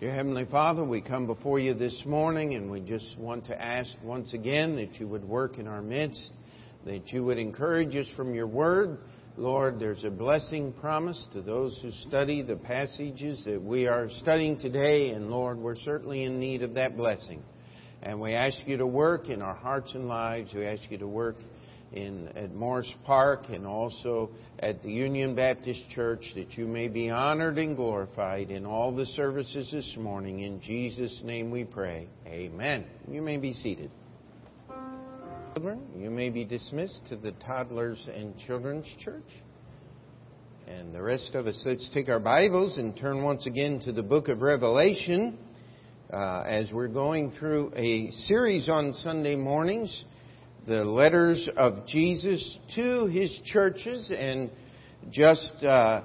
Dear Heavenly Father, we come before you this morning and we just want to ask once again that you would work in our midst, that you would encourage us from your word. Lord, there's a blessing promised to those who study the passages that we are studying today, and Lord, we're certainly in need of that blessing. And we ask you to work in our hearts and lives. We ask you to work in at Morris Park and also at the Union Baptist Church that you may be honored and glorified in all the services this morning. In Jesus' name we pray. Amen. You may be seated. Children, you may be dismissed to the Toddlers and Children's Church. And the rest of us, let's take our Bibles and turn once again to the book of Revelation uh, as we're going through a series on Sunday mornings the letters of Jesus to his churches, and just uh,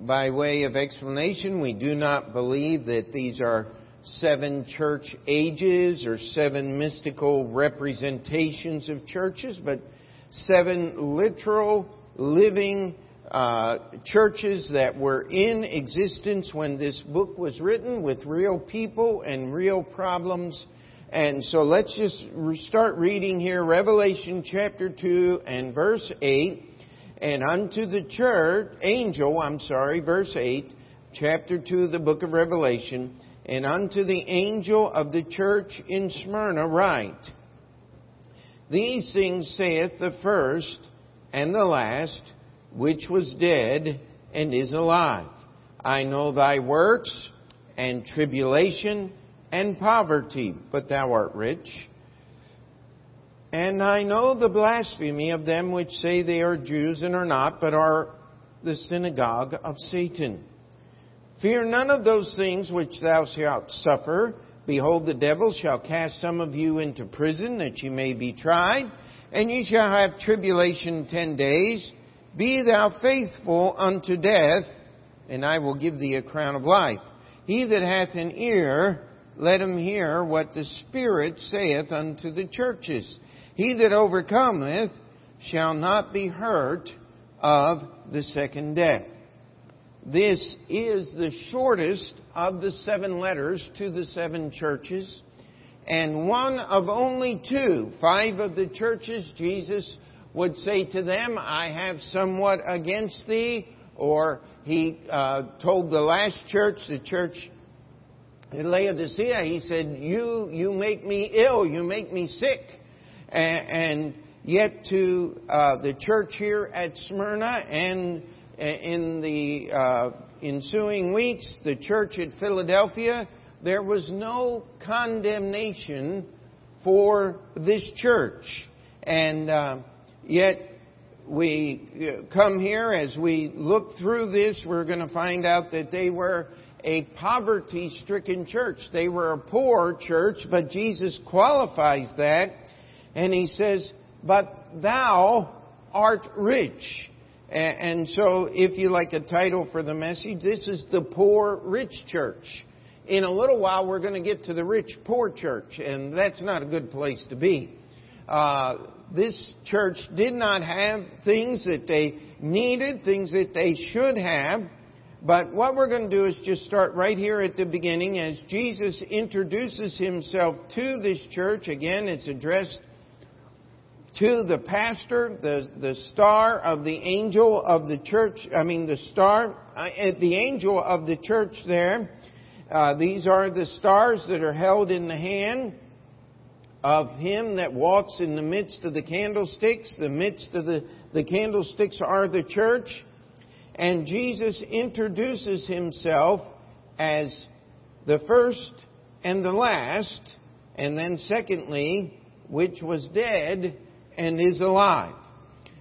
by way of explanation, we do not believe that these are seven church ages or seven mystical representations of churches, but seven literal living uh, churches that were in existence when this book was written with real people and real problems and so let's just start reading here, Revelation chapter 2 and verse 8. And unto the church, angel, I'm sorry, verse 8, chapter 2 of the book of Revelation, and unto the angel of the church in Smyrna write, These things saith the first and the last, which was dead and is alive. I know thy works and tribulation and poverty, but thou art rich. And I know the blasphemy of them which say they are Jews and are not, but are the synagogue of Satan. Fear none of those things which thou shalt suffer. Behold, the devil shall cast some of you into prison, that ye may be tried, and ye shall have tribulation ten days. Be thou faithful unto death, and I will give thee a crown of life. He that hath an ear, let him hear what the Spirit saith unto the churches. He that overcometh shall not be hurt of the second death. This is the shortest of the seven letters to the seven churches, and one of only two. Five of the churches, Jesus would say to them, I have somewhat against thee, or he uh, told the last church, the church in Laodicea, he said, you, you make me ill, you make me sick. And, and yet to uh, the church here at Smyrna and uh, in the uh, ensuing weeks, the church at Philadelphia, there was no condemnation for this church. And uh, yet we uh, come here as we look through this, we're going to find out that they were a poverty stricken church. They were a poor church, but Jesus qualifies that and he says, but thou art rich. And so if you like a title for the message, this is the poor rich church. In a little while we're going to get to the rich poor church and that's not a good place to be. Uh, this church did not have things that they needed, things that they should have. But what we're going to do is just start right here at the beginning as Jesus introduces himself to this church. Again, it's addressed to the pastor, the, the star of the angel of the church, I mean the star, uh, the angel of the church there. Uh, these are the stars that are held in the hand of him that walks in the midst of the candlesticks. The midst of the, the candlesticks are the church. And Jesus introduces himself as the first and the last, and then secondly, which was dead and is alive.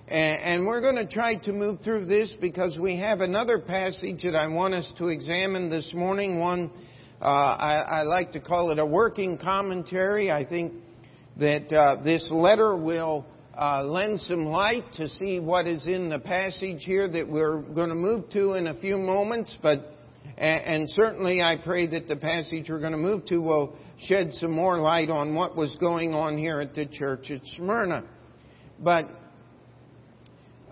And we're going to try to move through this because we have another passage that I want us to examine this morning. One, uh, I, I, like to call it a working commentary. I think that uh, this letter will uh, lend some light to see what is in the passage here that we're going to move to in a few moments. But and certainly I pray that the passage we're going to move to will shed some more light on what was going on here at the church at Smyrna. But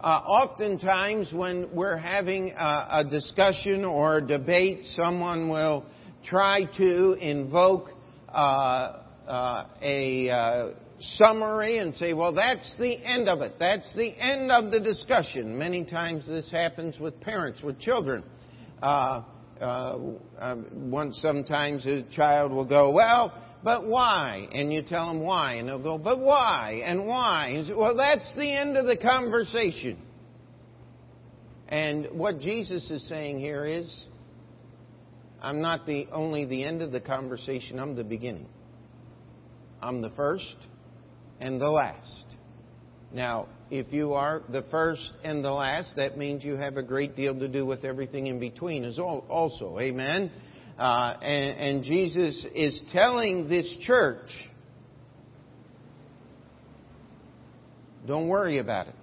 uh, oftentimes when we're having a, a discussion or a debate, someone will try to invoke uh, uh, a uh, summary and say, well, that's the end of it. That's the end of the discussion. Many times this happens with parents, with children. Uh, uh, um, once sometimes a child will go, well, but why? And you tell them why, and they'll go, but why? And why? And say, well, that's the end of the conversation. And what Jesus is saying here is, I'm not the only the end of the conversation, I'm the beginning. I'm the first and the last. Now, if you are the first and the last, that means you have a great deal to do with everything in between as also. Amen? Uh, and, and Jesus is telling this church, don't worry about it.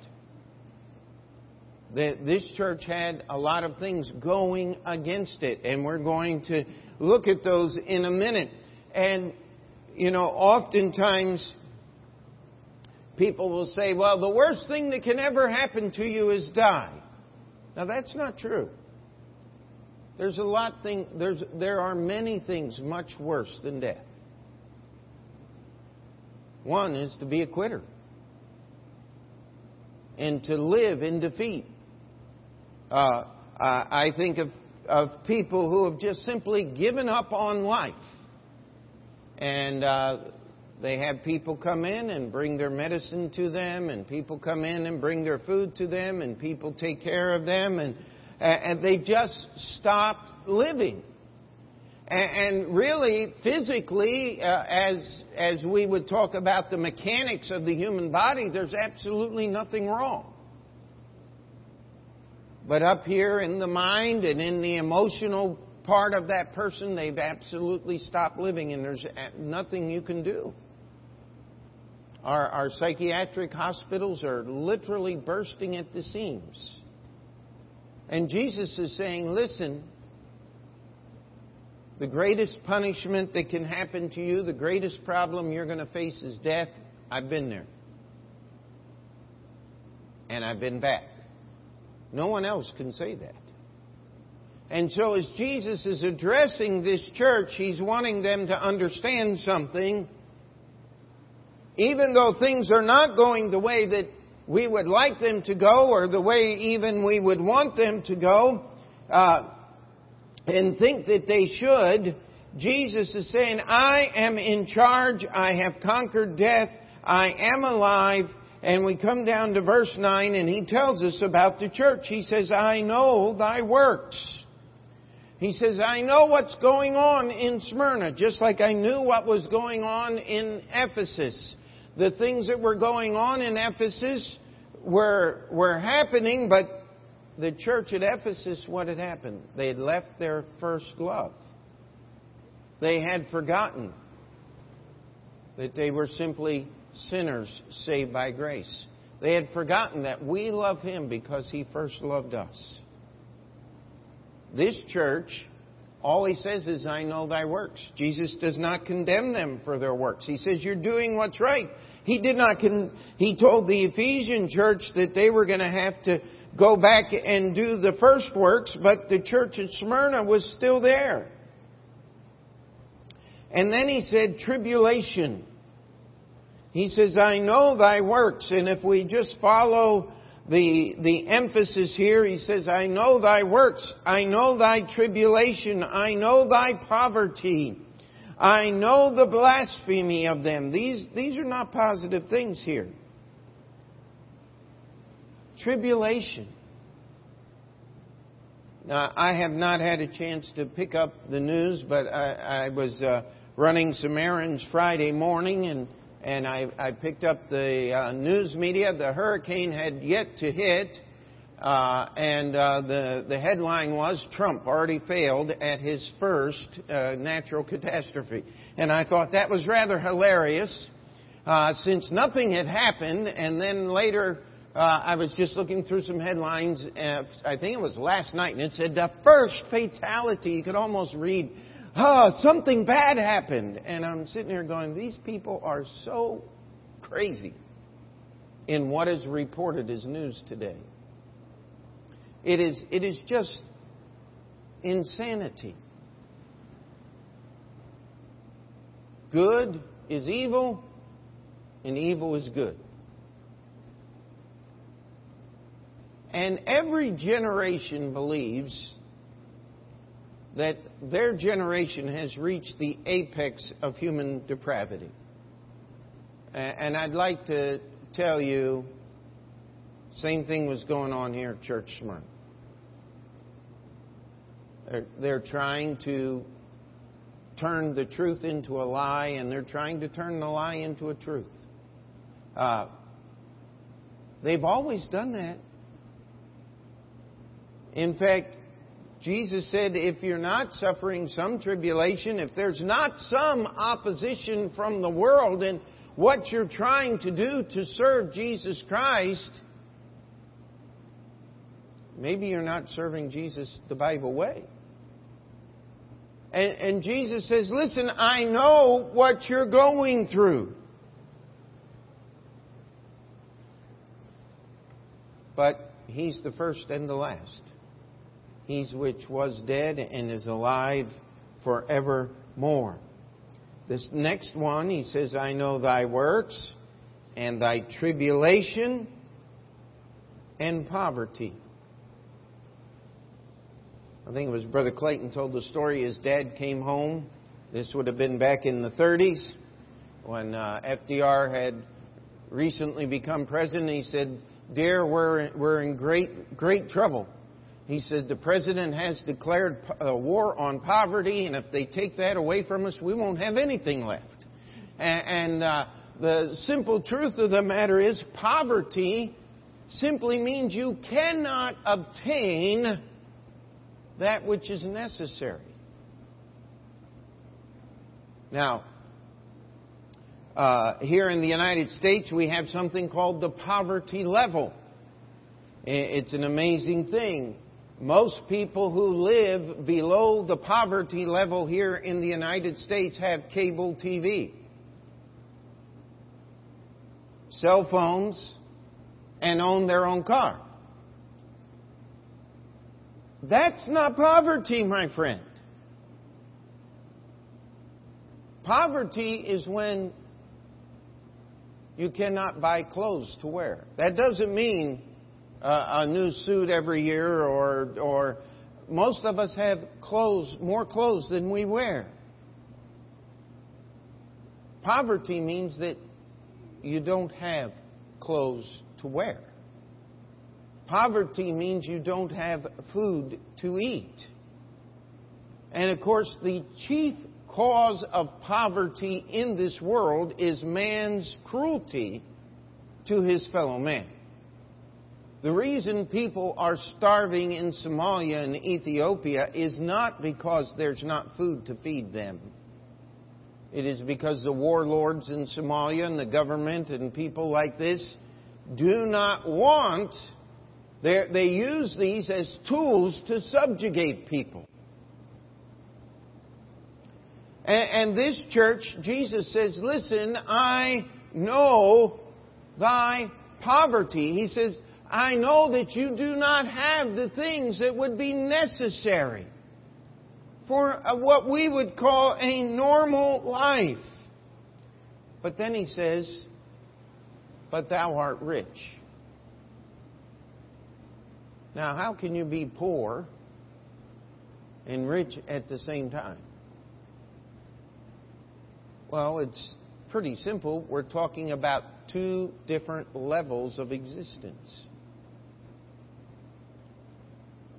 That this church had a lot of things going against it, and we're going to look at those in a minute. And, you know, oftentimes people will say, well, the worst thing that can ever happen to you is die. Now, that's not true. There's a lot thing, there's, there are many things much worse than death. One is to be a quitter and to live in defeat. Uh, I think of, of people who have just simply given up on life. And uh, they have people come in and bring their medicine to them, and people come in and bring their food to them, and people take care of them, and, and they just stopped living. And really, physically, uh, as, as we would talk about the mechanics of the human body, there's absolutely nothing wrong. But up here in the mind and in the emotional part of that person, they've absolutely stopped living, and there's nothing you can do. Our, our psychiatric hospitals are literally bursting at the seams. And Jesus is saying, listen, the greatest punishment that can happen to you, the greatest problem you're going to face is death. I've been there. And I've been back. No one else can say that. And so, as Jesus is addressing this church, he's wanting them to understand something even though things are not going the way that we would like them to go or the way even we would want them to go uh, and think that they should, Jesus is saying, I am in charge. I have conquered death. I am alive. And we come down to verse 9 and he tells us about the church. He says, I know thy works. He says, I know what's going on in Smyrna, just like I knew what was going on in Ephesus the things that were going on in Ephesus were, were happening, but the church at Ephesus, what had happened? They had left their first love. They had forgotten that they were simply sinners saved by grace. They had forgotten that we love Him because He first loved us. This church all he says is, I know thy works. Jesus does not condemn them for their works. He says, You're doing what's right. He did not, con- he told the Ephesian church that they were going to have to go back and do the first works, but the church at Smyrna was still there. And then he said, tribulation. He says, I know thy works, and if we just follow the, the emphasis here, he says, I know thy works, I know thy tribulation, I know thy poverty. I know the blasphemy of them. These, these are not positive things here. Tribulation. Now, I have not had a chance to pick up the news, but I, I was uh, running some errands Friday morning and, and I, I picked up the uh, news media. The hurricane had yet to hit uh, and uh, the, the headline was Trump already failed at his first uh, natural catastrophe. And I thought that was rather hilarious uh, since nothing had happened. And then later, uh, I was just looking through some headlines. I think it was last night, and it said the first fatality. You could almost read, oh, something bad happened. And I'm sitting here going, these people are so crazy in what is reported as news today. It is, it is just insanity. good is evil and evil is good. And every generation believes that their generation has reached the apex of human depravity. And I'd like to tell you, same thing was going on here at Church Smyrna. They're, they're trying to turn the truth into a lie, and they're trying to turn the lie into a truth. Uh, they've always done that. In fact, Jesus said, if you're not suffering some tribulation, if there's not some opposition from the world in what you're trying to do to serve Jesus Christ, maybe you're not serving Jesus the Bible way. And, and Jesus says, listen, I know what you're going through. But He's the first and the last. He's which was dead and is alive forevermore. This next one, he says, I know thy works and thy tribulation and poverty. I think it was Brother Clayton told the story. His dad came home. This would have been back in the 30s when uh, FDR had recently become president. He said, "Dear, we're we're in great great trouble." He said the president has declared a war on poverty, and if they take that away from us, we won't have anything left. And, and uh, the simple truth of the matter is, poverty simply means you cannot obtain that which is necessary. Now, uh, here in the United States, we have something called the poverty level. It's an amazing thing. Most people who live below the poverty level here in the United States have cable TV, cell phones, and own their own car. That's not poverty, my friend. Poverty is when you cannot buy clothes to wear. That doesn't mean a new suit every year or, or most of us have clothes, more clothes than we wear. Poverty means that you don't have clothes to wear. Poverty means you don't have food to eat. And of course, the chief cause of poverty in this world is man's cruelty to his fellow man. The reason people are starving in Somalia and Ethiopia is not because there's not food to feed them. It is because the warlords in Somalia and the government and people like this do not want they use these as tools to subjugate people. And, and this church, Jesus says, Listen, I know thy poverty. He says, I know that you do not have the things that would be necessary for what we would call a normal life. But then he says, But thou art rich. Now, how can you be poor and rich at the same time? Well, it's pretty simple. We're talking about two different levels of existence.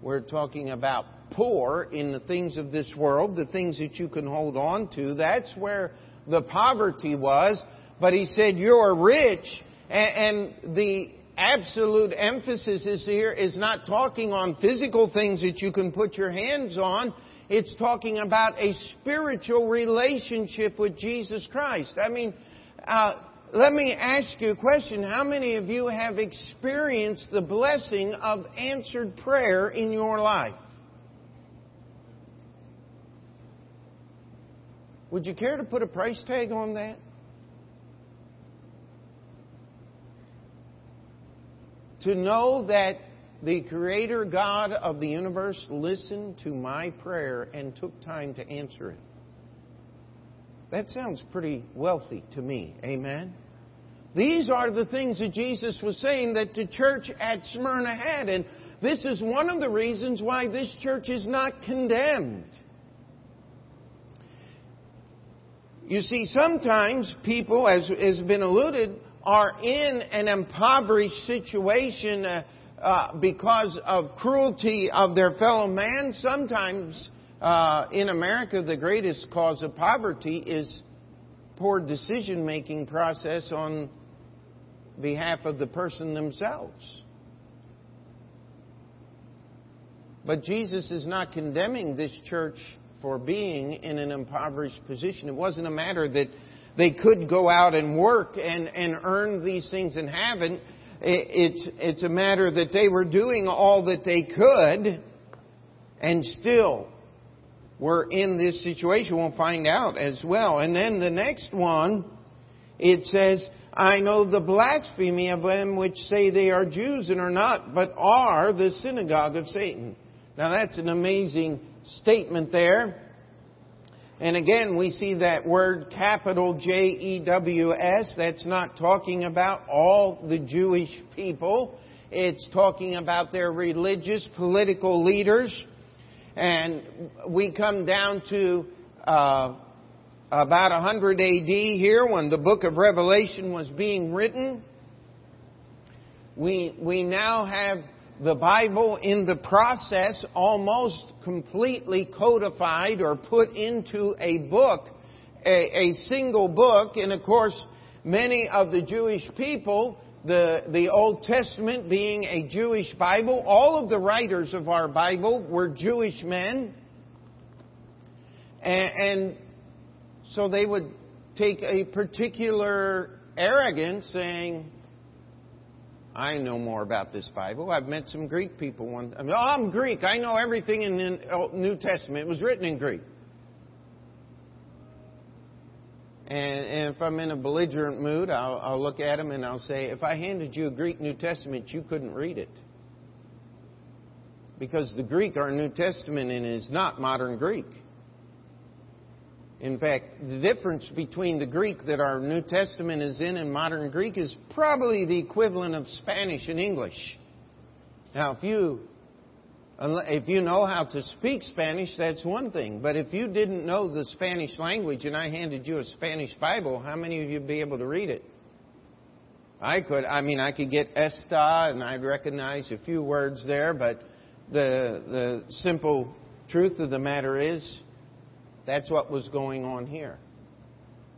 We're talking about poor in the things of this world, the things that you can hold on to. That's where the poverty was. But he said, You're rich. And the absolute emphasis is here is not talking on physical things that you can put your hands on. It's talking about a spiritual relationship with Jesus Christ. I mean, uh, let me ask you a question. How many of you have experienced the blessing of answered prayer in your life? Would you care to put a price tag on that? To know that the Creator God of the universe listened to my prayer and took time to answer it. That sounds pretty wealthy to me. Amen? These are the things that Jesus was saying that the church at Smyrna had. And this is one of the reasons why this church is not condemned. You see, sometimes people, as has been alluded, are in an impoverished situation uh, uh, because of cruelty of their fellow man. Sometimes uh, in America, the greatest cause of poverty is poor decision making process on behalf of the person themselves. But Jesus is not condemning this church for being in an impoverished position. It wasn't a matter that they could go out and work and, and earn these things and haven't. It's, it's a matter that they were doing all that they could and still were in this situation. We'll find out as well. And then the next one, it says, I know the blasphemy of them which say they are Jews and are not, but are the synagogue of Satan. Now that's an amazing statement there. And again, we see that word capital J E W S. That's not talking about all the Jewish people. It's talking about their religious, political leaders. And we come down to uh, about 100 AD here when the book of Revelation was being written. We, we now have the Bible in the process almost completely codified or put into a book, a, a, single book. And of course, many of the Jewish people, the, the Old Testament being a Jewish Bible, all of the writers of our Bible were Jewish men. And, and so they would take a particular arrogance saying, I know more about this Bible. I've met some Greek people one. Oh, I'm Greek. I know everything in the New Testament. It was written in Greek. And, and if I'm in a belligerent mood, I'll, I'll look at them and I'll say, if I handed you a Greek New Testament, you couldn't read it. Because the Greek our New Testament in is not modern Greek. In fact, the difference between the Greek that our New Testament is in and modern Greek is probably the equivalent of Spanish and English. Now, if you if you know how to speak Spanish, that's one thing. But if you didn't know the Spanish language and I handed you a Spanish Bible, how many of you would be able to read it? I could. I mean, I could get esta and I'd recognize a few words there, but the the simple truth of the matter is that's what was going on here.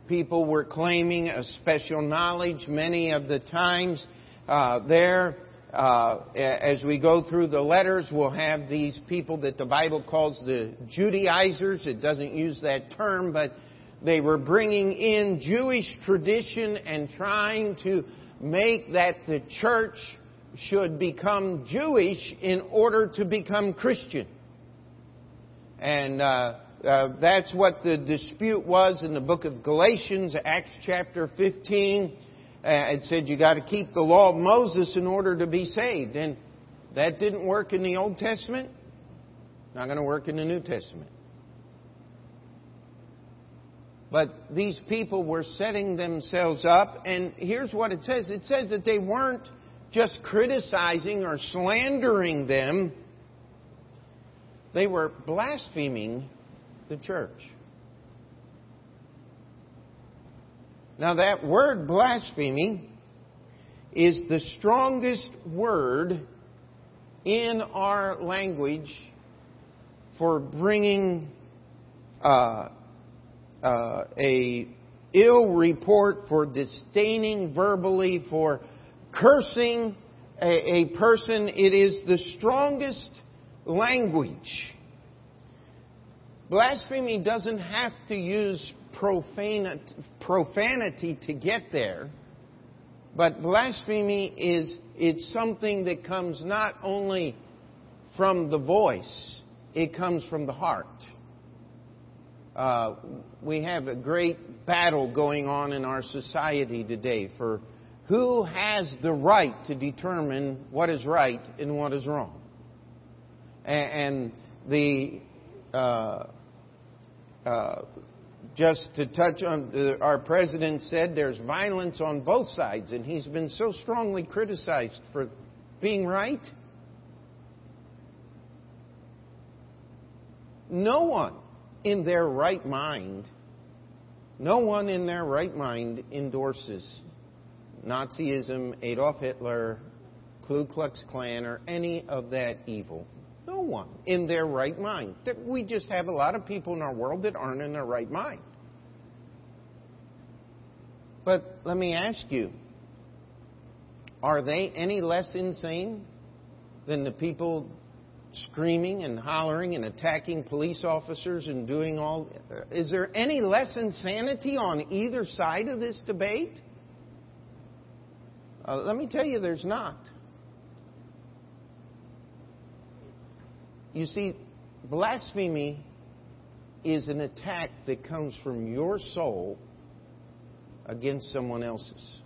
People were claiming a special knowledge many of the times uh, there. Uh, as we go through the letters, we'll have these people that the Bible calls the Judaizers. It doesn't use that term, but they were bringing in Jewish tradition and trying to make that the church should become Jewish in order to become Christian. And uh, uh, that's what the dispute was in the book of Galatians, Acts chapter 15. Uh, it said you got to keep the law of Moses in order to be saved. And that didn't work in the Old Testament. Not going to work in the New Testament. But these people were setting themselves up, and here's what it says it says that they weren't just criticizing or slandering them, they were blaspheming the church. Now, that word blasphemy is the strongest word in our language for bringing uh, uh, a ill report, for disdaining verbally, for cursing a, a person. It is the strongest language Blasphemy doesn't have to use profanity to get there, but blasphemy is it's something that comes not only from the voice, it comes from the heart. Uh, we have a great battle going on in our society today for who has the right to determine what is right and what is wrong. And, and the uh, uh, just to touch on, uh, our president said there's violence on both sides, and he's been so strongly criticized for being right. No one in their right mind, no one in their right mind endorses Nazism, Adolf Hitler, Ku Klux Klan, or any of that evil. No one in their right mind. We just have a lot of people in our world that aren't in their right mind. But let me ask you are they any less insane than the people screaming and hollering and attacking police officers and doing all. Is there any less insanity on either side of this debate? Uh, let me tell you, there's not. You see, blasphemy is an attack that comes from your soul against someone else's.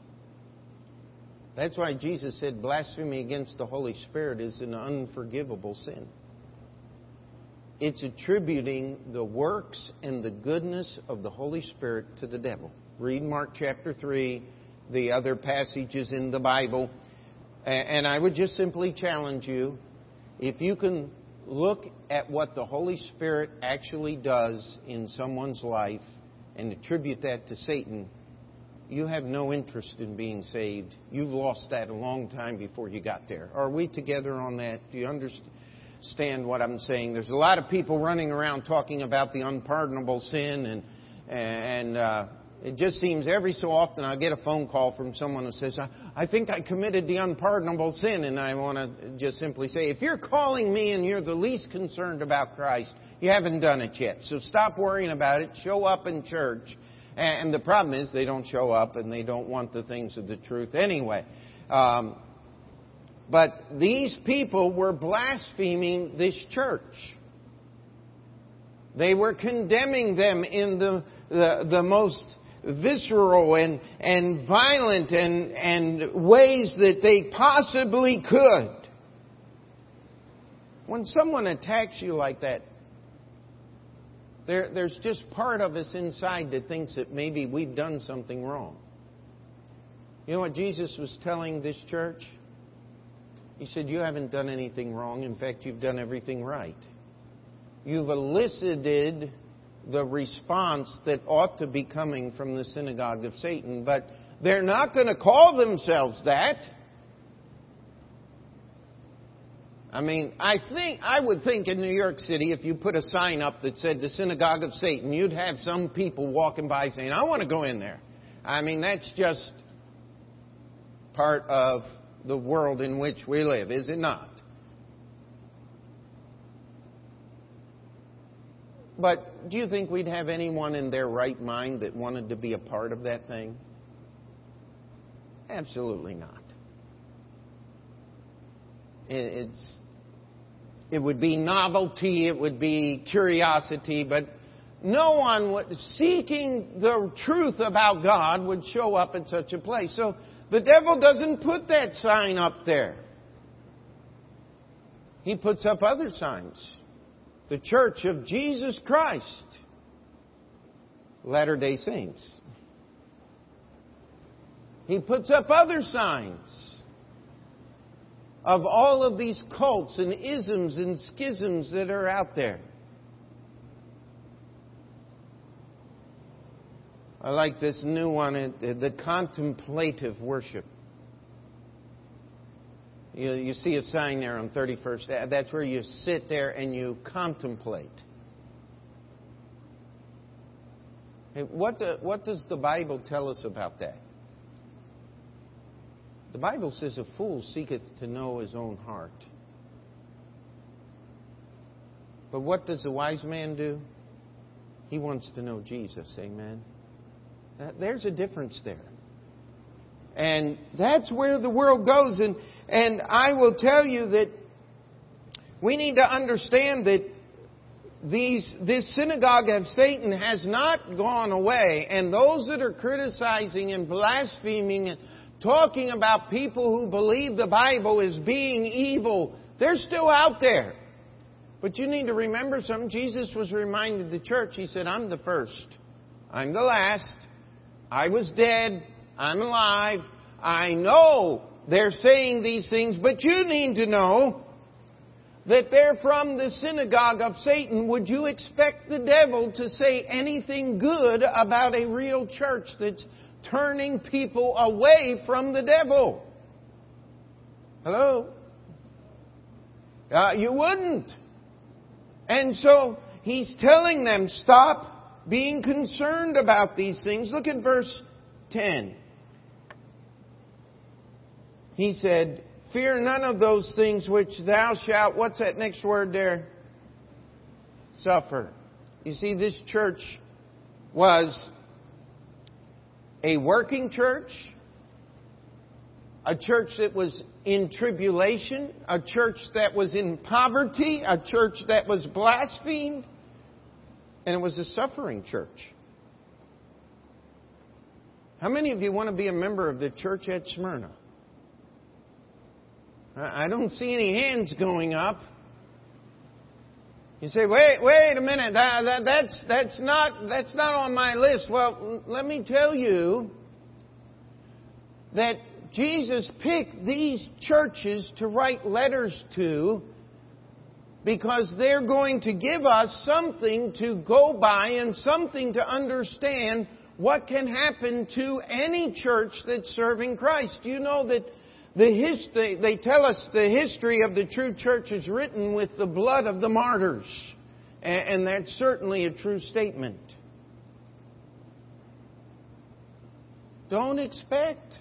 That's why Jesus said blasphemy against the Holy Spirit is an unforgivable sin. It's attributing the works and the goodness of the Holy Spirit to the devil. Read Mark chapter 3, the other passages in the Bible. And I would just simply challenge you if you can look at what the Holy Spirit actually does in someone's life and attribute that to Satan, you have no interest in being saved. You've lost that a long time before you got there. Are we together on that? Do you understand what I'm saying? There's a lot of people running around talking about the unpardonable sin and and uh, it just seems every so often I get a phone call from someone who says, I, I think I committed the unpardonable sin. And I want to just simply say, if you're calling me and you're the least concerned about Christ, you haven't done it yet. So stop worrying about it. Show up in church. And the problem is they don't show up and they don't want the things of the truth anyway. Um, but these people were blaspheming this church. They were condemning them in the, the, the most visceral and, and violent and, and ways that they possibly could. When someone attacks you like that, there, there's just part of us inside that thinks that maybe we've done something wrong. You know what Jesus was telling this church? He said, You haven't done anything wrong. In fact, you've done everything right. You've elicited the response that ought to be coming from the synagogue of Satan, but they're not going to call themselves that. I mean, I think I would think in New York City, if you put a sign up that said the synagogue of Satan, you'd have some people walking by saying, "I want to go in there." I mean, that's just part of the world in which we live, is it not? But do you think we'd have anyone in their right mind that wanted to be a part of that thing? Absolutely not. It's, it would be novelty, it would be curiosity, but no one seeking the truth about God would show up at such a place. So the devil doesn't put that sign up there. He puts up other signs the Church of Jesus Christ, Latter day Saints. He puts up other signs of all of these cults and isms and schisms that are out there. I like this new one, uh, the contemplative worship. You, you see a sign there on 31st. That's where you sit there and you contemplate. what, the, what does the Bible tell us about that? The Bible says, A fool seeketh to know his own heart. But what does the wise man do? He wants to know Jesus. Amen. There's a difference there. And that's where the world goes. And, and I will tell you that we need to understand that these, this synagogue of Satan has not gone away. And those that are criticizing and blaspheming and talking about people who believe the Bible as being evil, they're still out there. But you need to remember something. Jesus was reminded the church, He said, I'm the first I'm the last. I was dead. I'm alive. I know they're saying these things, but you need to know that they're from the synagogue of Satan. Would you expect the devil to say anything good about a real church that's turning people away from the devil? Hello? Uh, you wouldn't. And so he's telling them, stop being concerned about these things. Look at verse 10. He said, Fear none of those things which thou shalt, what's that next word there? Suffer. You see, this church was a working church, a church that was in tribulation, a church that was in poverty, a church that was blasphemed, and it was a suffering church. How many of you want to be a member of the church at Smyrna? I don't see any hands going up. You say, wait, wait a minute, that, that, that's, that's, not, that's not on my list. Well, let me tell you that Jesus picked these churches to write letters to because they're going to give us something to go by and something to understand what can happen to any church that's serving Christ. Do You know that the history, they tell us the history of the true church is written with the blood of the martyrs. And that's certainly a true statement. Don't expect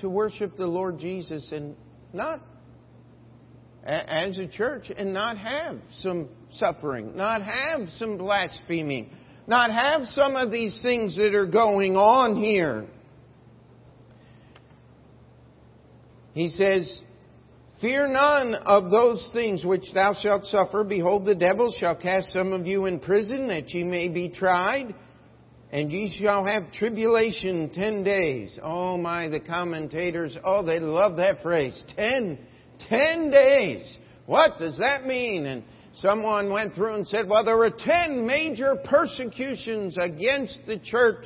to worship the Lord Jesus and not as a church and not have some suffering, not have some blaspheming, not have some of these things that are going on here. He says, Fear none of those things which thou shalt suffer. Behold, the devil shall cast some of you in prison that ye may be tried, and ye shall have tribulation ten days. Oh my, the commentators, oh, they love that phrase. Ten, ten days. What does that mean? And someone went through and said, well, there were ten major persecutions against the church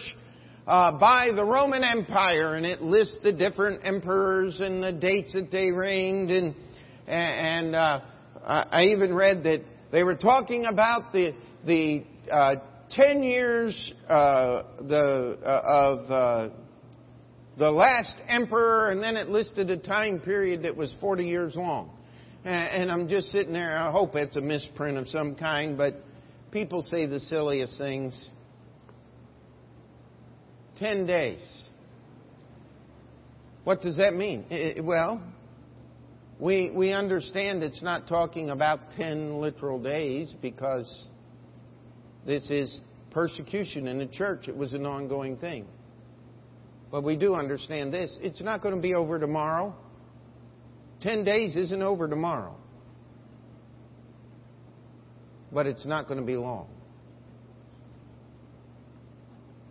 uh, by the Roman Empire, and it lists the different emperors and the dates that they reigned, and and uh, I even read that they were talking about the the uh, ten years uh, the uh, of uh, the last emperor, and then it listed a time period that was forty years long. And I'm just sitting there. I hope it's a misprint of some kind, but people say the silliest things. 10 days. What does that mean? Well, we, we understand it's not talking about 10 literal days because this is persecution in the church. It was an ongoing thing. But we do understand this. It's not going to be over tomorrow. 10 days isn't over tomorrow. But it's not going to be long.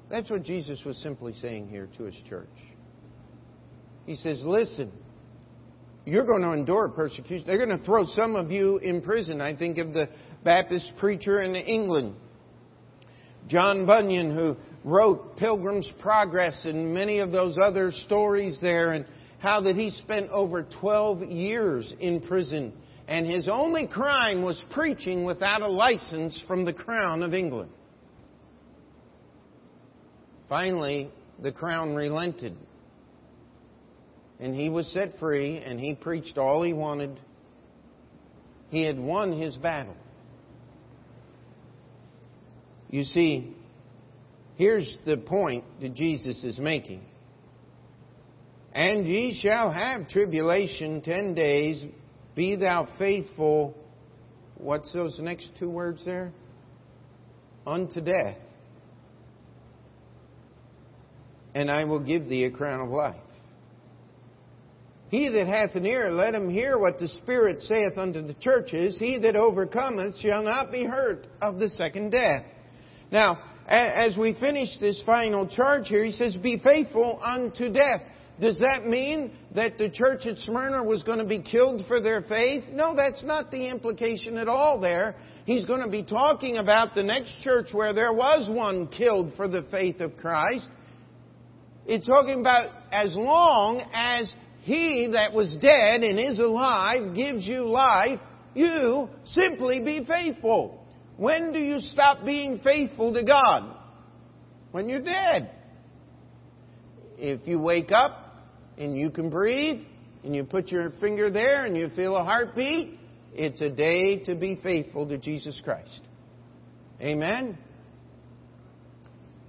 That's what Jesus was simply saying here to his church. He says, Listen, you're going to endure persecution. They're going to throw some of you in prison. I think of the Baptist preacher in England, John Bunyan, who wrote Pilgrim's Progress and many of those other stories there, and how that he spent over 12 years in prison. And his only crime was preaching without a license from the Crown of England. Finally, the crown relented. And he was set free, and he preached all he wanted. He had won his battle. You see, here's the point that Jesus is making. And ye shall have tribulation ten days. Be thou faithful. What's those next two words there? Unto death and I will give thee a crown of life. He that hath an ear, let him hear what the Spirit saith unto the churches. He that overcometh shall not be hurt of the second death. Now, as we finish this final charge here, he says, Be faithful unto death. Does that mean that the church at Smyrna was going to be killed for their faith? No, that's not the implication at all there. He's going to be talking about the next church where there was one killed for the faith of Christ. It's talking about as long as he that was dead and is alive gives you life, you simply be faithful. When do you stop being faithful to God? When you're dead. If you wake up and you can breathe and you put your finger there and you feel a heartbeat, it's a day to be faithful to Jesus Christ. Amen?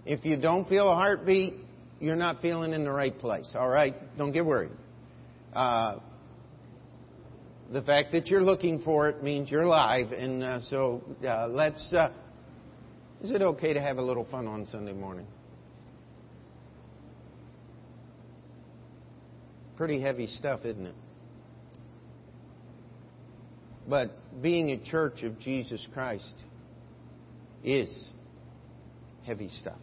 If you don't feel a heartbeat, you're not feeling in the right place. All right? Don't get worried. Uh, the fact that you're looking for it means you're alive, and uh, so uh, let's. Uh, is it okay to have a little fun on Sunday morning? Pretty heavy stuff, isn't it? But being a church of Jesus Christ is heavy stuff.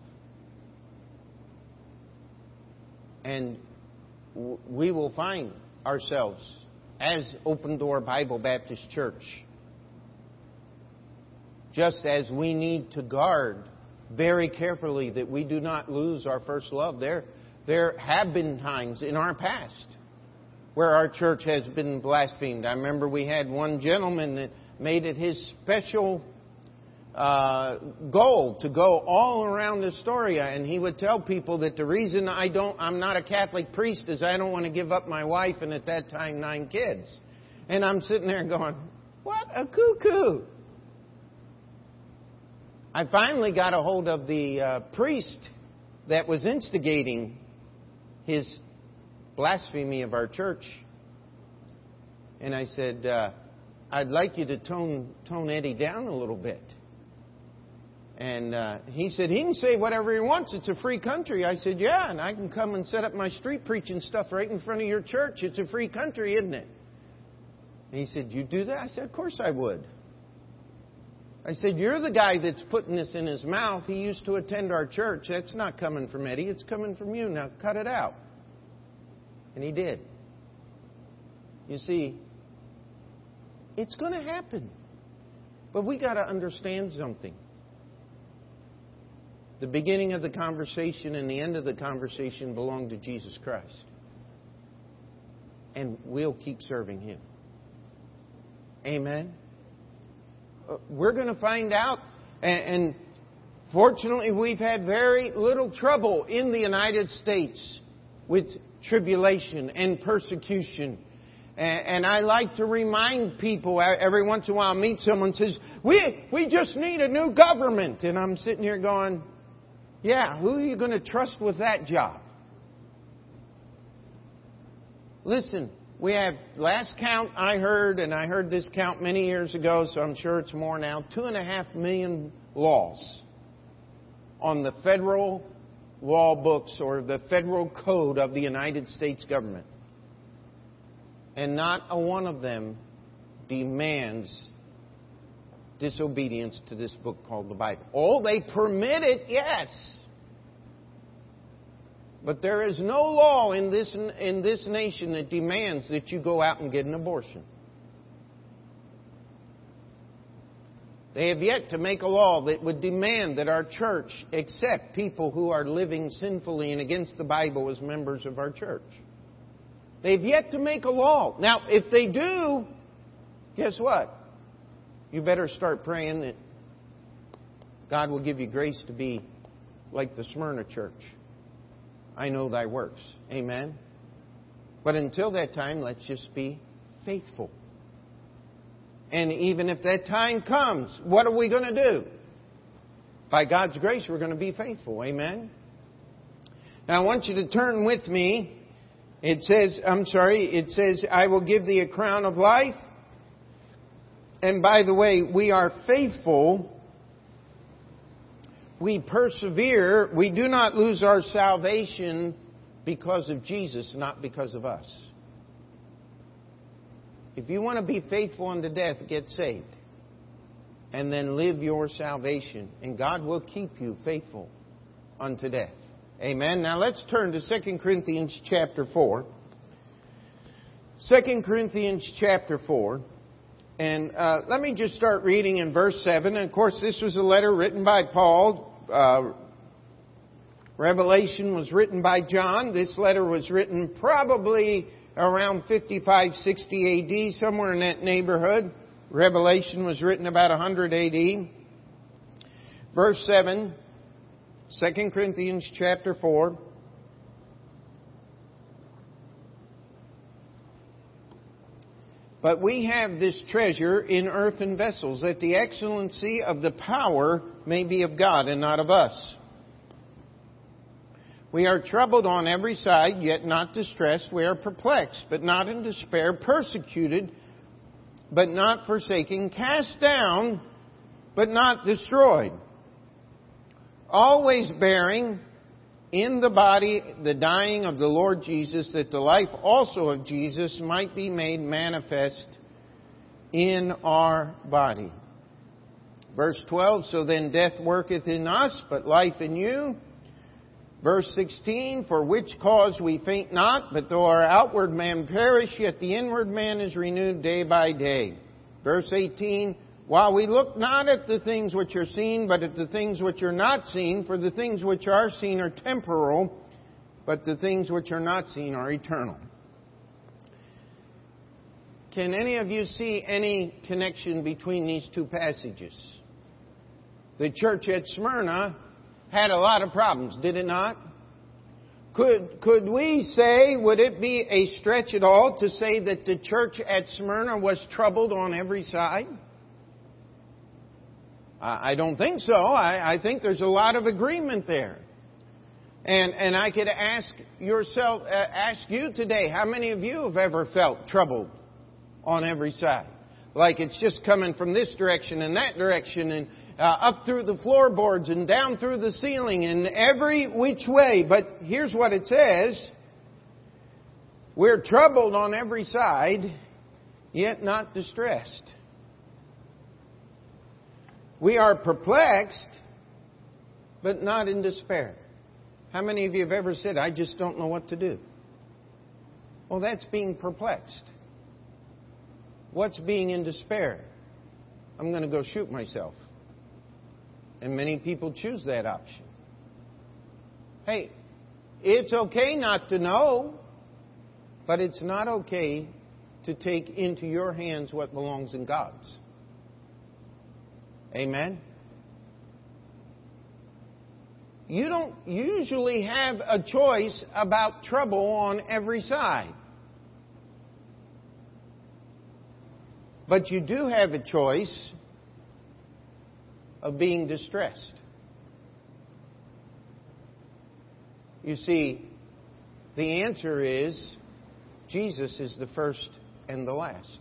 And we will find ourselves as Open Door Bible Baptist Church, just as we need to guard very carefully that we do not lose our first love. There, there have been times in our past where our church has been blasphemed. I remember we had one gentleman that made it his special uh, goal to go all around Astoria, and he would tell people that the reason I don't, I'm not a Catholic priest is I don't want to give up my wife and at that time nine kids. And I'm sitting there going, what a cuckoo! I finally got a hold of the uh, priest that was instigating his blasphemy of our church. And I said, uh, I'd like you to tone, tone Eddie down a little bit. And uh, he said, he can say whatever he wants. It's a free country. I said, yeah, and I can come and set up my street preaching stuff right in front of your church. It's a free country, isn't it? And he said, you do that? I said, of course I would. I said, You're the guy that's putting this in his mouth. He used to attend our church. That's not coming from Eddie, it's coming from you. Now cut it out. And he did. You see, it's going to happen. But we got to understand something. The beginning of the conversation and the end of the conversation belong to Jesus Christ. And we'll keep serving Him. Amen uh, we're going to find out. And, fortunately, we've had very little trouble in the United States with tribulation and persecution. And, and I like to remind people every once in a while, I meet someone says, we, we just need a new government. And I'm sitting here going, yeah, who are you going to trust with that job? Listen, we have, last count I heard, and I heard this count many years ago, so I'm sure it's more now, two and a half million laws on the federal law books or the federal code of the United States government. And not a one of them demands disobedience to this book called the Bible. Oh, they permit it, yes. But there is no law in this, in this nation that demands that you go out and get an abortion. They have yet to make a law that would demand that our church accept people who are living sinfully and against the Bible as members of our church. They've yet to make a law. Now, if they do, guess what? You better start praying that God will give you grace to be like the Smyrna church. I know thy works. Amen. But until that time, let's just be faithful. And even if that time comes, what are we going to do? By God's grace, we're going to be faithful. Amen. Now I want you to turn with me. It says, I'm sorry, it says, I will give thee a crown of life. And by the way, we are faithful we persevere, we do not lose our salvation because of Jesus, not because of us. If you want to be faithful unto death, get saved. And then live your salvation. And God will keep you faithful unto death. Amen. Now let's turn to 2 Corinthians chapter 4. 2 Corinthians chapter 4. And uh, let me just start reading in verse 7. And of course, this was a letter written by Paul. Uh, Revelation was written by John. This letter was written probably around 55, 60 AD, somewhere in that neighborhood. Revelation was written about 100 AD. Verse 7, 2 Corinthians chapter 4. But we have this treasure in earthen vessels, that the excellency of the power may be of God and not of us. We are troubled on every side, yet not distressed. We are perplexed, but not in despair, persecuted, but not forsaken, cast down, but not destroyed. Always bearing in the body the dying of the Lord Jesus, that the life also of Jesus might be made manifest in our body. Verse 12, so then death worketh in us, but life in you. Verse 16, for which cause we faint not, but though our outward man perish, yet the inward man is renewed day by day. Verse 18, while we look not at the things which are seen, but at the things which are not seen, for the things which are seen are temporal, but the things which are not seen are eternal. Can any of you see any connection between these two passages? The church at Smyrna had a lot of problems, did it not? Could, could we say, would it be a stretch at all to say that the church at Smyrna was troubled on every side? I don't think so. I, I think there's a lot of agreement there. And, and I could ask yourself, uh, ask you today, how many of you have ever felt troubled on every side? Like it's just coming from this direction and that direction and, uh, up through the floorboards and down through the ceiling and every which way. But here's what it says. We're troubled on every side, yet not distressed. We are perplexed, but not in despair. How many of you have ever said, I just don't know what to do? Well, that's being perplexed. What's being in despair? I'm going to go shoot myself. And many people choose that option. Hey, it's okay not to know, but it's not okay to take into your hands what belongs in God's. Amen? You don't usually have a choice about trouble on every side. But you do have a choice of being distressed. You see, the answer is Jesus is the first and the last.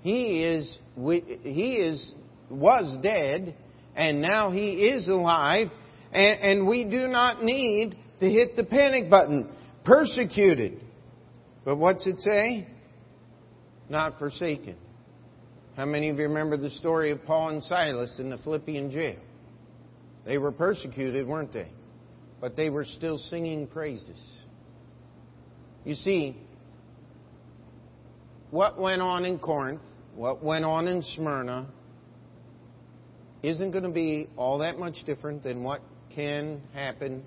He is, he is, was dead, and now he is alive, and, and we do not need to hit the panic button. Persecuted. But what's it say? Not forsaken. How many of you remember the story of Paul and Silas in the Philippian jail? They were persecuted, weren't they? But they were still singing praises. You see, what went on in Corinth, what went on in Smyrna, isn't going to be all that much different than what can happen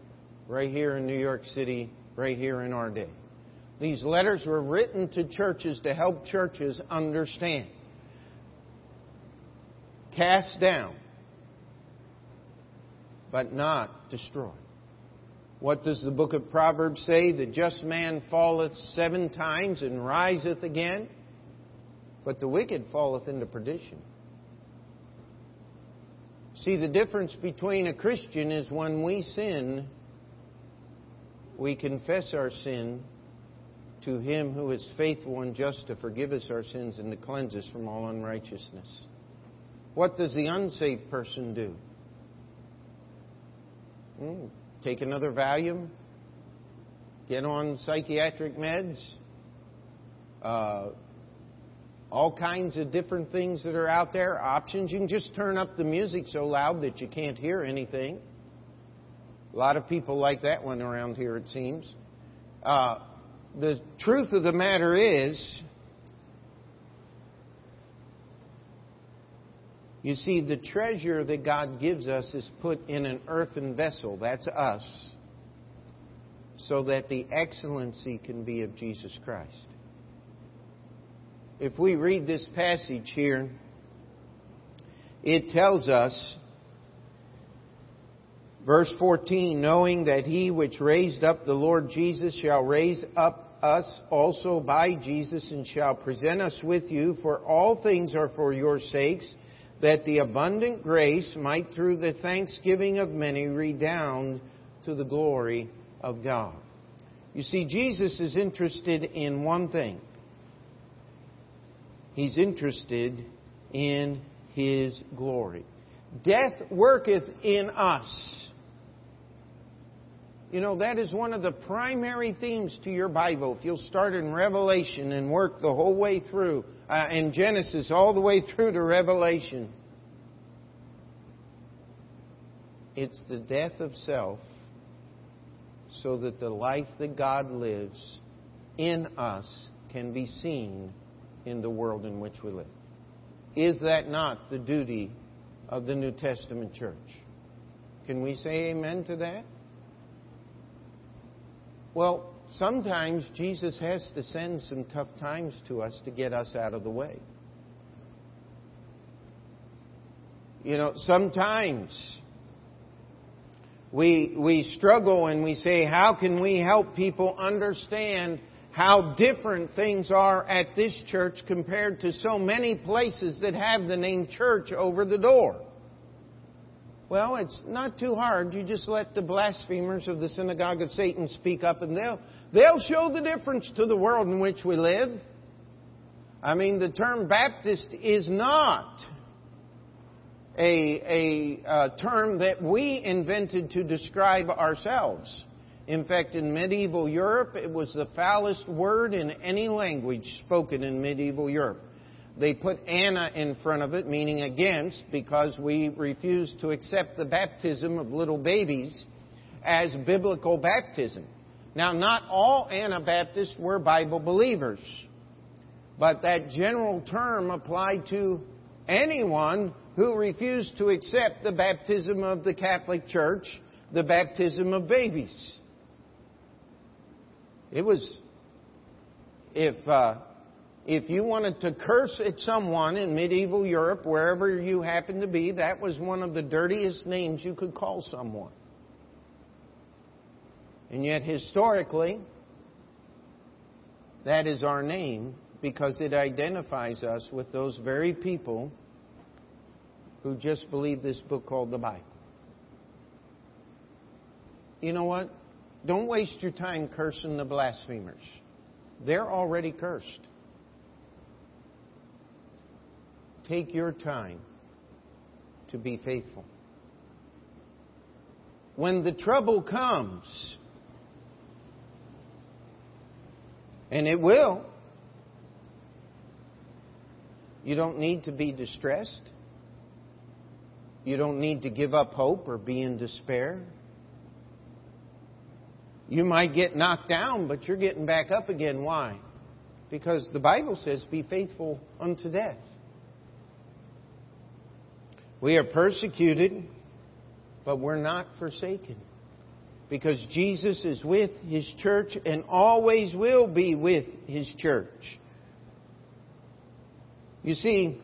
right here in New York City, right here in our day. These letters were written to churches to help churches understand cast down, but not destroyed. What does the book of Proverbs say? The just man falleth seven times and riseth again, but the wicked falleth into perdition. See, the difference between a Christian is when we sin, we confess our sin to Him who is faithful and just to forgive us our sins and to cleanse us from all unrighteousness. What does the unsaved person do? Hmm, take another Valium? Get on psychiatric meds? Uh, all kinds of different things that are out there, options. You can just turn up the music so loud that you can't hear anything. A lot of people like that one around here, it seems. Uh, the truth of the matter is, you see, the treasure that God gives us is put in an earthen vessel. That's us. So that the excellency can be of Jesus Christ. If we read this passage here, it tells us Verse 14, knowing that he which raised up the Lord Jesus shall raise up us also by Jesus and shall present us with you, for all things are for your sakes, that the abundant grace might through the thanksgiving of many redound to the glory of God. You see, Jesus is interested in one thing. He's interested in His glory. Death worketh in us you know, that is one of the primary themes to your Bible. If you'll start in Revelation and work the whole way through, uh, in Genesis all the way through to Revelation, it's the death of self so that the life that God lives in us can be seen in the world in which we live. Is that not the duty of the New Testament church? Can we say amen to that? Well, sometimes Jesus has to send some tough times to us to get us out of the way. You know, sometimes we, we struggle and we say, how can we help people understand how different things are at this church compared to so many places that have the name church over the door? Well, it's not too hard. You just let the blasphemers of the synagogue of Satan speak up and they'll, they'll show the difference to the world in which we live. I mean, the term Baptist is not a, a, a term that we invented to describe ourselves. In fact, in medieval Europe, it was the foulest word in any language spoken in medieval Europe. They put Anna in front of it, meaning against, because we refuse to accept the baptism of little babies as biblical baptism. Now, not all Anabaptists were Bible believers, but that general term applied to anyone who refused to accept the baptism of the Catholic Church, the baptism of babies. It was, if uh, if you wanted to curse at someone in medieval Europe, wherever you happened to be, that was one of the dirtiest names you could call someone. And yet, historically, that is our name because it identifies us with those very people who just believe this book called the Bible. You know what? Don't waste your time cursing the blasphemers. They're already cursed. Take your time to be faithful. When the trouble comes, and it will, you don't need to be distressed. You don't need to give up hope or be in despair. You might get knocked down, but you're getting back up again. Why? Because the Bible says, be faithful unto death. We are persecuted, but we're not forsaken. Because Jesus is with His church and always will be with His church. You see,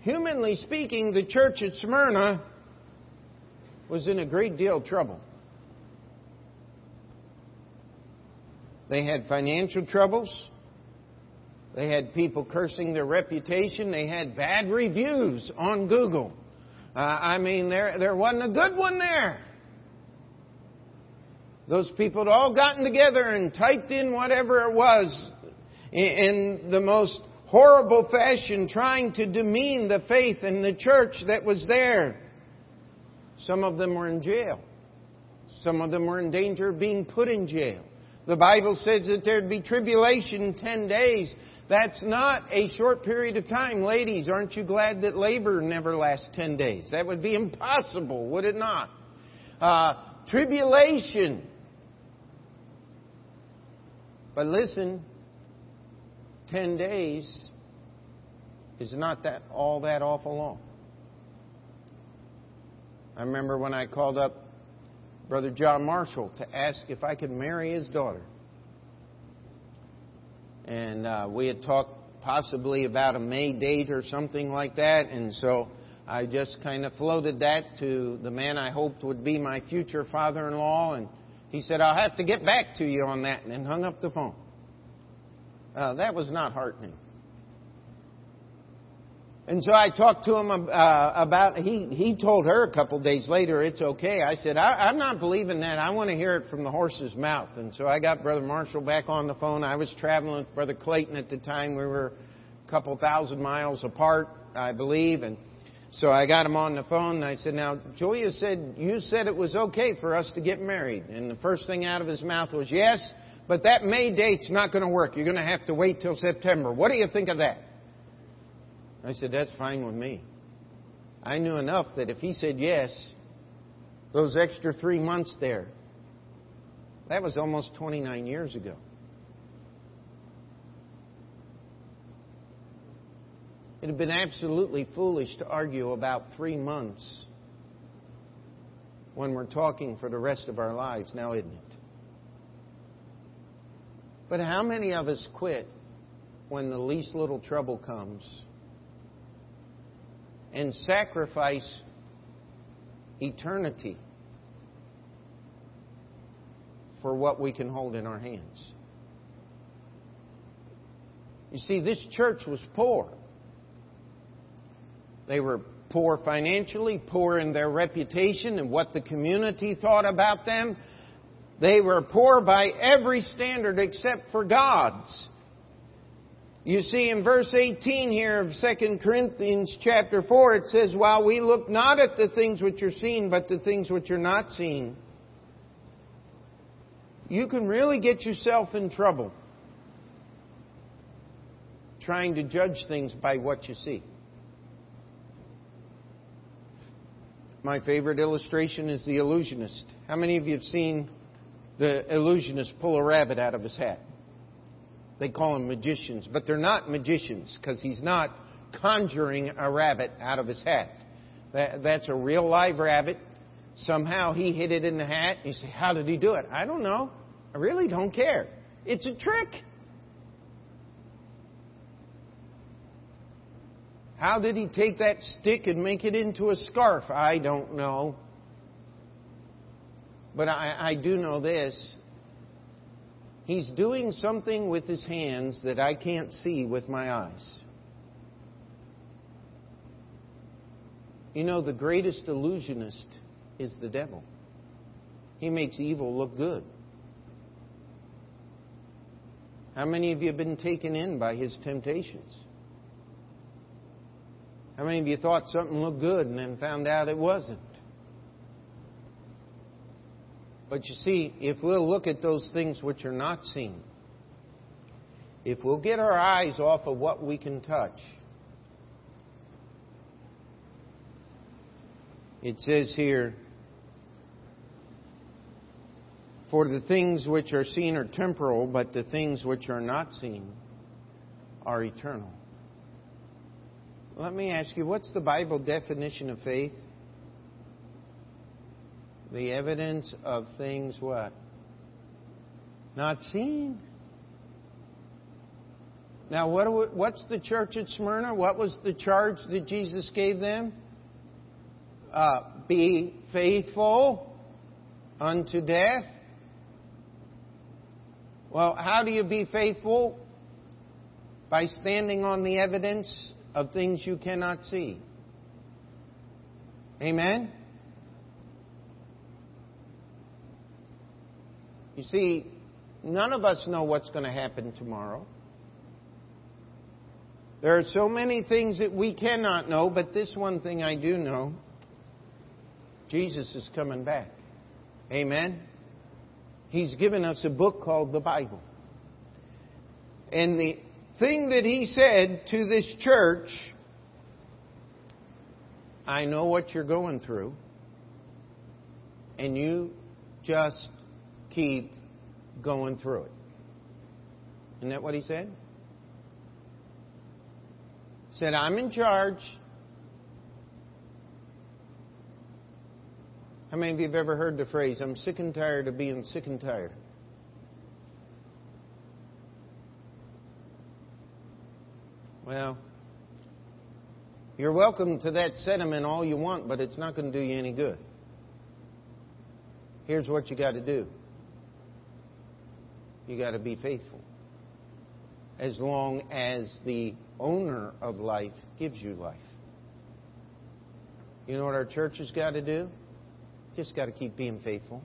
humanly speaking, the church at Smyrna was in a great deal of trouble. They had financial troubles. They had people cursing their reputation. They had bad reviews on Google. Uh, I mean, there, there wasn't a good one there. Those people had all gotten together and typed in whatever it was in, in the most horrible fashion, trying to demean the faith and the church that was there. Some of them were in jail. Some of them were in danger of being put in jail. The Bible says that there'd be tribulation in ten days. That's not a short period of time. Ladies, aren't you glad that labor never lasts 10 days? That would be impossible, would it not? Uh, tribulation. But listen, 10 days is not that all that awful long. I remember when I called up Brother John Marshall to ask if I could marry his daughter. And uh, we had talked possibly about a May date or something like that, and so I just kind of floated that to the man I hoped would be my future father in law, and he said, I'll have to get back to you on that, and hung up the phone. Uh, that was not heartening. And so I talked to him uh, about, he, he told her a couple days later, it's okay. I said, I, I'm not believing that. I want to hear it from the horse's mouth. And so I got Brother Marshall back on the phone. I was traveling with Brother Clayton at the time. We were a couple thousand miles apart, I believe. And so I got him on the phone and I said, Now, Julia said, you said it was okay for us to get married. And the first thing out of his mouth was, Yes, but that May date's not going to work. You're going to have to wait till September. What do you think of that? I said, That's fine with me. I knew enough that if he said yes, those extra three months there, that was almost 29 years ago. It have been absolutely foolish to argue about three months when we're talking for the rest of our lives, now isn't it? But how many of us quit when the least little trouble comes and sacrifice eternity for what we can hold in our hands. You see, this church was poor. They were poor financially, poor in their reputation and what the community thought about them. They were poor by every standard except for God's. You see, in verse 18 here of 2 Corinthians chapter 4, it says, While we look not at the things which are seen, but the things which are not seen, you can really get yourself in trouble trying to judge things by what you see. My favorite illustration is the illusionist. How many of you have seen the illusionist pull a rabbit out of his hat? They call them magicians, but they're not magicians because he's not conjuring a rabbit out of his hat. That, that's a real live rabbit. Somehow he hid it in the hat. You say, How did he do it? I don't know. I really don't care. It's a trick. How did he take that stick and make it into a scarf? I don't know. But I, I do know this He's doing something with his hands that I can't see with my eyes. You know, the greatest illusionist is the devil. He makes evil look good. How many of you have been taken in by his temptations? How many of you thought something looked good and then found out it wasn't? But you see, if we'll look at those things which are not seen, if we'll get our eyes off of what we can touch, it says here, For the things which are seen are temporal, but the things which are not seen are eternal. Let me ask you, what's the Bible definition of faith? The evidence of things what? Not seen. Now, what, what's the church at Smyrna? What was the charge that Jesus gave them? Uh, be faithful unto death. Well, how do you be faithful? By standing on the evidence of things you cannot see. Amen? You see, none of us know what's going to happen tomorrow. There are so many things that we cannot know, but this one thing I do know Jesus is coming back. Amen? He's given us a book called the Bible. And the thing that he said to this church, I know what you're going through, and you just keep going through it. Isn't that what he said? He said, I'm in charge. How many of you have ever heard the phrase, I'm sick and tired of being sick and tired? Well, you're welcome to that sentiment all you want, but it's not going to do you any good. Here's what you got to do you got to be faithful. As long as the owner of life gives you life. You know what our church has got to do? Just got to keep being faithful.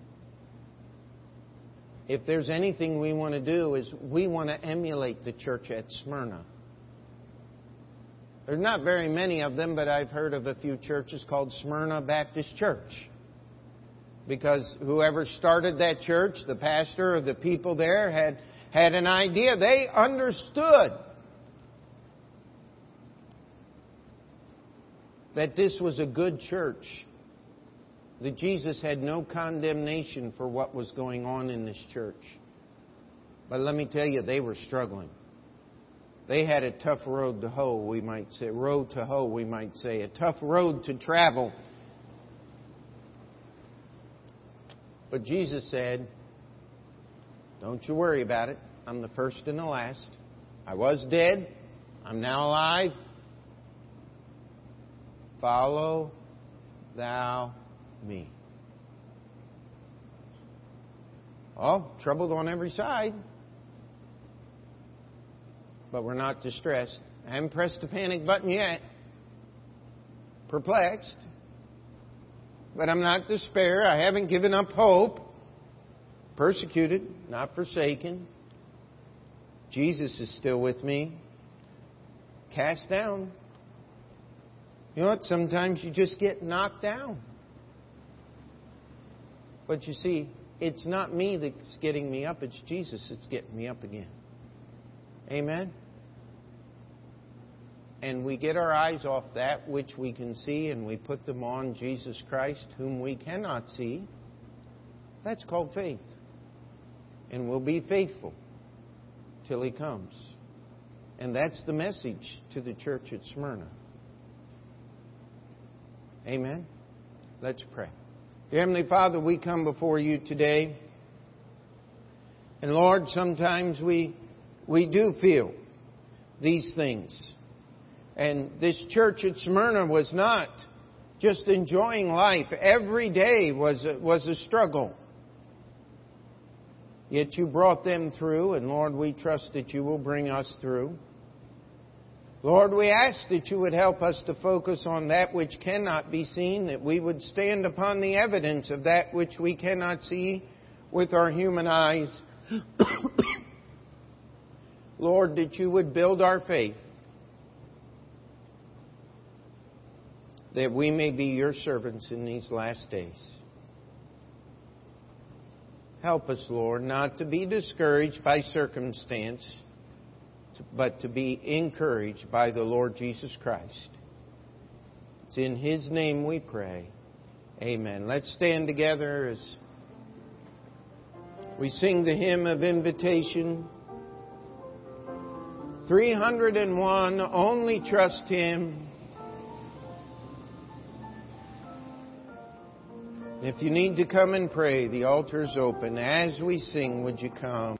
If there's anything we want to do is we want to emulate the church at Smyrna. There's not very many of them, but I've heard of a few churches called Smyrna Baptist Church. Because whoever started that church, the pastor or the people there, had, had an idea. They understood that this was a good church. That Jesus had no condemnation for what was going on in this church. But let me tell you, they were struggling. They had a tough road to hoe, we might say. Road to hoe, we might say. A tough road to travel. But Jesus said, Don't you worry about it. I'm the first and the last. I was dead. I'm now alive. Follow thou me. Oh, troubled on every side but we're not distressed. I haven't pressed the panic button yet. Perplexed. But I'm not despair. I haven't given up hope. Persecuted, not forsaken. Jesus is still with me. Cast down. You know what? Sometimes you just get knocked down. But you see, it's not me that's getting me up, it's Jesus that's getting me up again. Amen? And we get our eyes off that which we can see and we put them on Jesus Christ, whom we cannot see, that's called faith. And we'll be faithful till He comes. And that's the message to the church at Smyrna. Amen? Let's pray. Dear Heavenly Father, we come before you today. And Lord, sometimes we, we do feel these things. And this church at Smyrna was not just enjoying life. Every day was a, was a struggle. Yet you brought them through, and Lord, we trust that you will bring us through. Lord, we ask that you would help us to focus on that which cannot be seen, that we would stand upon the evidence of that which we cannot see with our human eyes. Lord, that you would build our faith. That we may be your servants in these last days. Help us, Lord, not to be discouraged by circumstance, but to be encouraged by the Lord Jesus Christ. It's in His name we pray. Amen. Let's stand together as we sing the hymn of invitation. 301, only trust Him. If you need to come and pray, the altar is open. As we sing, would you come?